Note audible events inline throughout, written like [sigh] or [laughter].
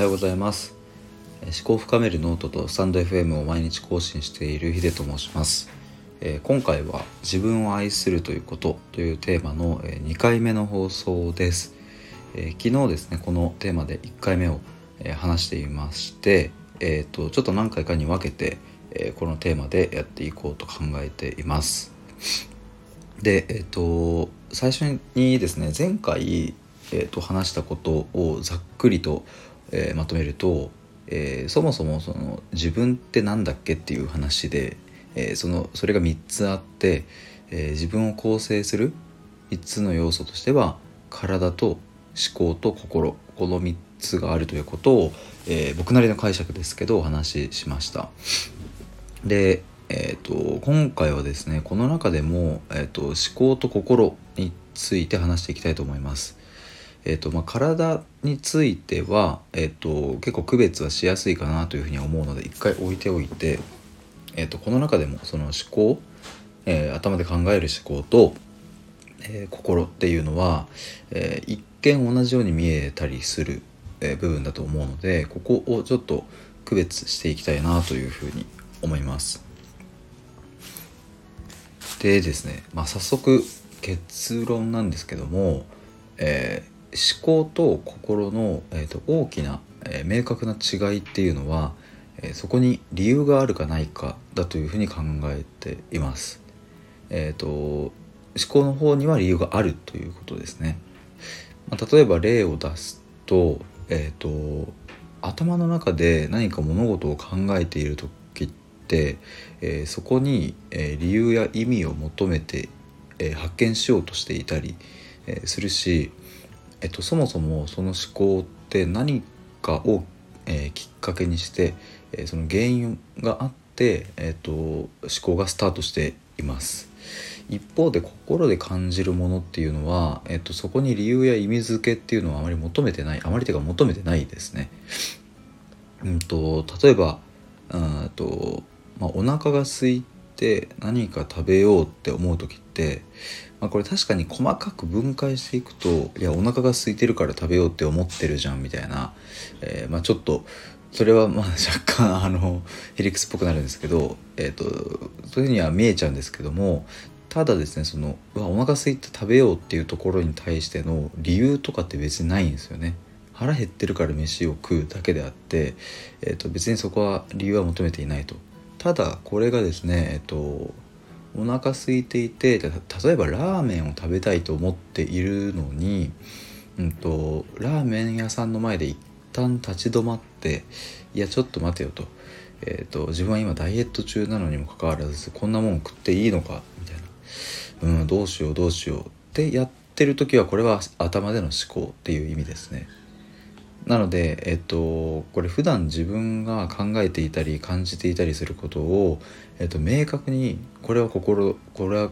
はようございます。思考を深めるノートとスタンド FM を毎日更新しているヒデと申します。今回は自分を愛するということというテーマの2回目の放送です。昨日ですねこのテーマで1回目を話していましてえーと、ちょっと何回かに分けて、えこのテーマでやっていこうと考えています。でえっ、と最初にですね前回、えーと、話したことをざっくりと、えー、まとめると、えー、そもそもその自分って何だっけっていう話で、えー、そのそれが3つあって、え、自分を構成する3つの要素としては体と思考と心この3つがあるということを、え、僕なりの解釈ですけどお話ししました。でえーと、今回はですねこの中でも、えーと、思考と心について話していきたいと思います。えーとまあ、体については、えーと、結構区別はしやすいかなというふうに思うので一回置いておいて、えー、とこの中でもその思考、えー、頭で考える思考と、えー、心っていうのは、えー、一見同じように見えたりする、えー、部分だと思うのでここをちょっと区別していきたいなというふうに思います。でですね、まあ、早速結論なんですけども、えー、思考と心の、えーと、大きな、えー、明確な違いっていうのは、えー、そこに理由があるかないかだというふうに考えています。えーと、思考の方には理由があるということですね。まあ、例えば例を出すと,、えーと頭の中で何か物事を考えている時って、えー、そこに、えー、理由や意味を求めて、えー、発見しようとしていたり、えするし、えっと、そもそもその思考って何かを、えきっかけにして、えその原因があって、えっと、思考がスタートしています。一方で心で感じるものっていうのは、えっと、そこに理由や意味付けっていうのはあまり求めてないあまり手が求めてないですね。うんと例えばうんとまあ、お腹が空いて何か食べようって思う時って、まあ、これ確かに細かく分解していくといやお腹が空いてるから食べようって思ってるじゃんみたいな、えー、まあ、ちょっとそれはまあ [laughs] 若干あのヘリクスっぽくなるんですけど、えーと、そういうふうには見えちゃうんですけどもただですねそのうわお腹空いて食べようっていうところに対しての理由とかって別にないんですよね。腹減ってるから飯を食うだけであって、えー、と別にそこは理由は求めていないと。ただこれがですねえっとお腹空いていて例えばラーメンを食べたいと思っているのに、うんと、ラーメン屋さんの前で一旦立ち止まっていやちょっと待てよと,、えーと、自分は今ダイエット中なのにもかかわらずこんなもん食っていいのか？みたいな、うん、どうしようどうしようってやってる時はこれは頭での思考っていう意味ですね。なので、えっと、これ普段自分が考えていたり感じていたりすることを、えっと、明確にこれは心これは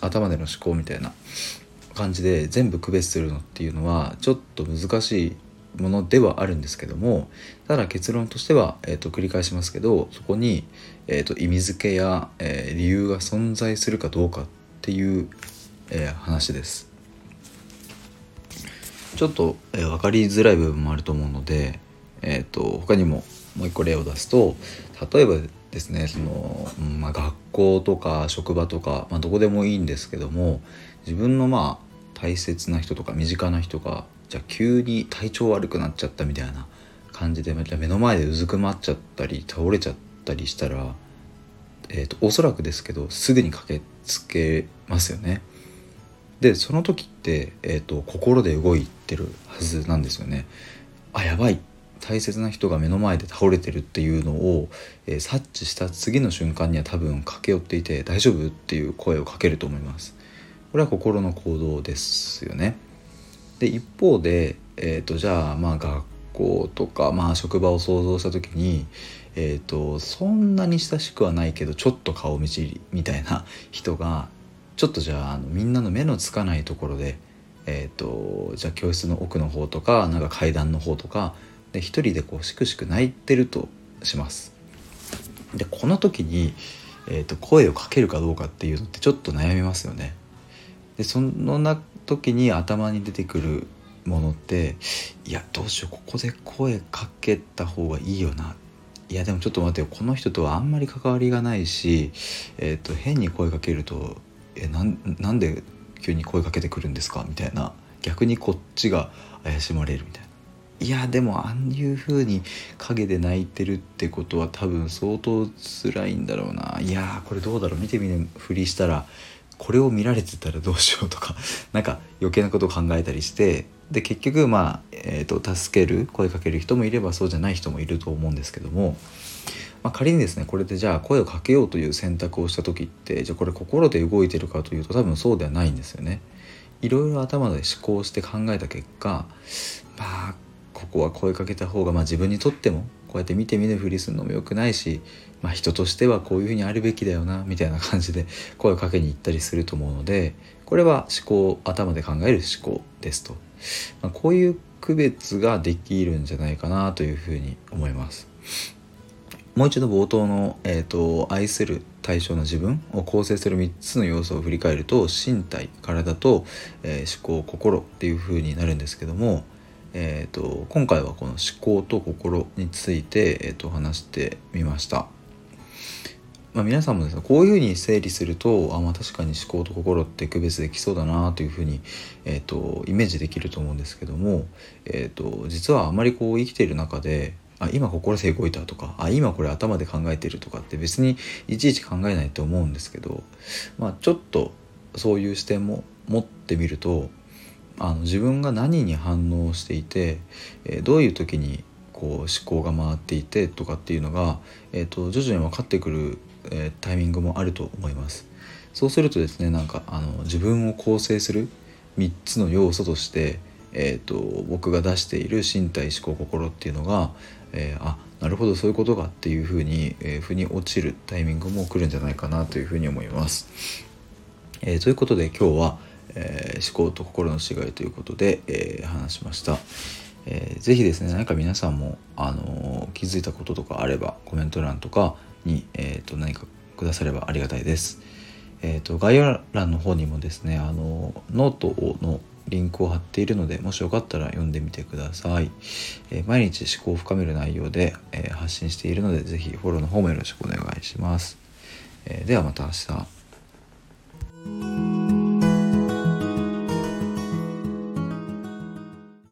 頭での思考みたいな感じで全部区別するのっていうのはちょっと難しいものではあるんですけどもただ結論としては、えっと、繰り返しますけどそこに、えっと、意味付けや、えー、理由が存在するかどうかっていう、えー、話です。ちょっと、えー、分かりづらい部分もあると思うので、えーと、他にももう一個例を出すと例えばですねその、まあ、学校とか職場とか、まあ、どこでもいいんですけども自分のまあ大切な人とか身近な人がじゃあ急に体調悪くなっちゃったみたいな感じで目の前でうずくまっちゃったり倒れちゃったりしたら、えーとおそらくですけどすぐに駆けつけますよね。でその時って、えーと、心で動いててるはずなんですよね。あやばい大切な人が目の前で倒れてるっていうのを、えー、察知した次の瞬間には多分駆け寄っていて「大丈夫?」っていう声をかけると思います。これは心の行動ですよね。で一方で、えーと、じゃあまあ学校とか、まあ、職場を想像した時に、えーとそんなに親しくはないけどちょっと顔見知りみたいな人がちょっとじゃああのみんなの目のつかないところで、えーと、じゃあ教室の奥の方とかなんか階段の方とかで一人でこうしくしく泣いてるとします。でこの時に、えーと、声をかけるかどうかっていうのってちょっと悩みますよね。でそのな時に頭に出てくるものっていやどうしようここで声かけた方がいいよないやでもちょっと待ってよこの人とはあんまり関わりがないし、えーと、変に声かけるとえななんで急に声かけてくるんですか？みたいな。逆にこっちが怪しまれるみたいな。いやでもああいう風に陰で泣いてるってことは多分相当辛いんだろうな。いやこれどうだろう？見てみるふりしたらこれを見られてたらどうしようとか。[laughs] なんか余計なことを考えたりしてで結局まあ、えーと、助ける声かける人もいればそうじゃない人もいると思うんですけども、まあ、仮にですねこれでじゃあ声をかけようという選択をした時ってじゃあこれ心で動いてるかというと多分そうではないんですよね。いろいろ頭で思考して考えた結果まあここは声かけた方が、まあ、自分にとってもこうやって見て見ぬふりするのも良くないし、まあ、人としてはこういうふうにあるべきだよなみたいな感じで声をかけに行ったりすると思うのでこれは思考頭で考える思考ですと、まあ、こういう区別ができるんじゃないかなというふうに思います。もう一度冒頭の、えーと、愛する対象の自分を構成する3つの要素を振り返ると身体体と、えー、思考心っていう風になるんですけどもえーと、今回はこの思考と心について、えーと、話してみました。まあ、皆さんもですねこういうふうに整理するとあ、まあ、確かに思考と心って区別できそうだなというふうに、えーと、イメージできると思うんですけども、えー、と実はあまりこう生きている中であ今心で動いたとかあ今これ頭で考えてるとかって別にいちいち考えないと思うんですけど、まあ、ちょっとそういう視点も持ってみるとあの自分が何に反応していて、え、どういう時にこう思考が回っていてとかっていうのが、えーと、徐々に分かってくる、えー、タイミングもあると思います。そうするとですねなんかあの自分を構成する3つの要素として、えーと、僕が出している身体思考心っていうのが、えー、あなるほどそういうことかっていうふうに、えー、腑に落ちるタイミングも来るんじゃないかなというふうに思います。えー、ということで今日はえー、思考と心の違いということで、えー、話しました。えー、ぜひですね何か皆さんも、あのー、気づいたこととかあればコメント欄とかに、えーと、何かくださればありがたいです。えーと、概要欄の方にもですね、あのノートのリンクを貼っているのでもしよかったら読んでみてください。えー、毎日思考を深める内容で、えー、発信しているのでぜひフォローの方もよろしくお願いします。えー、ではまた明日。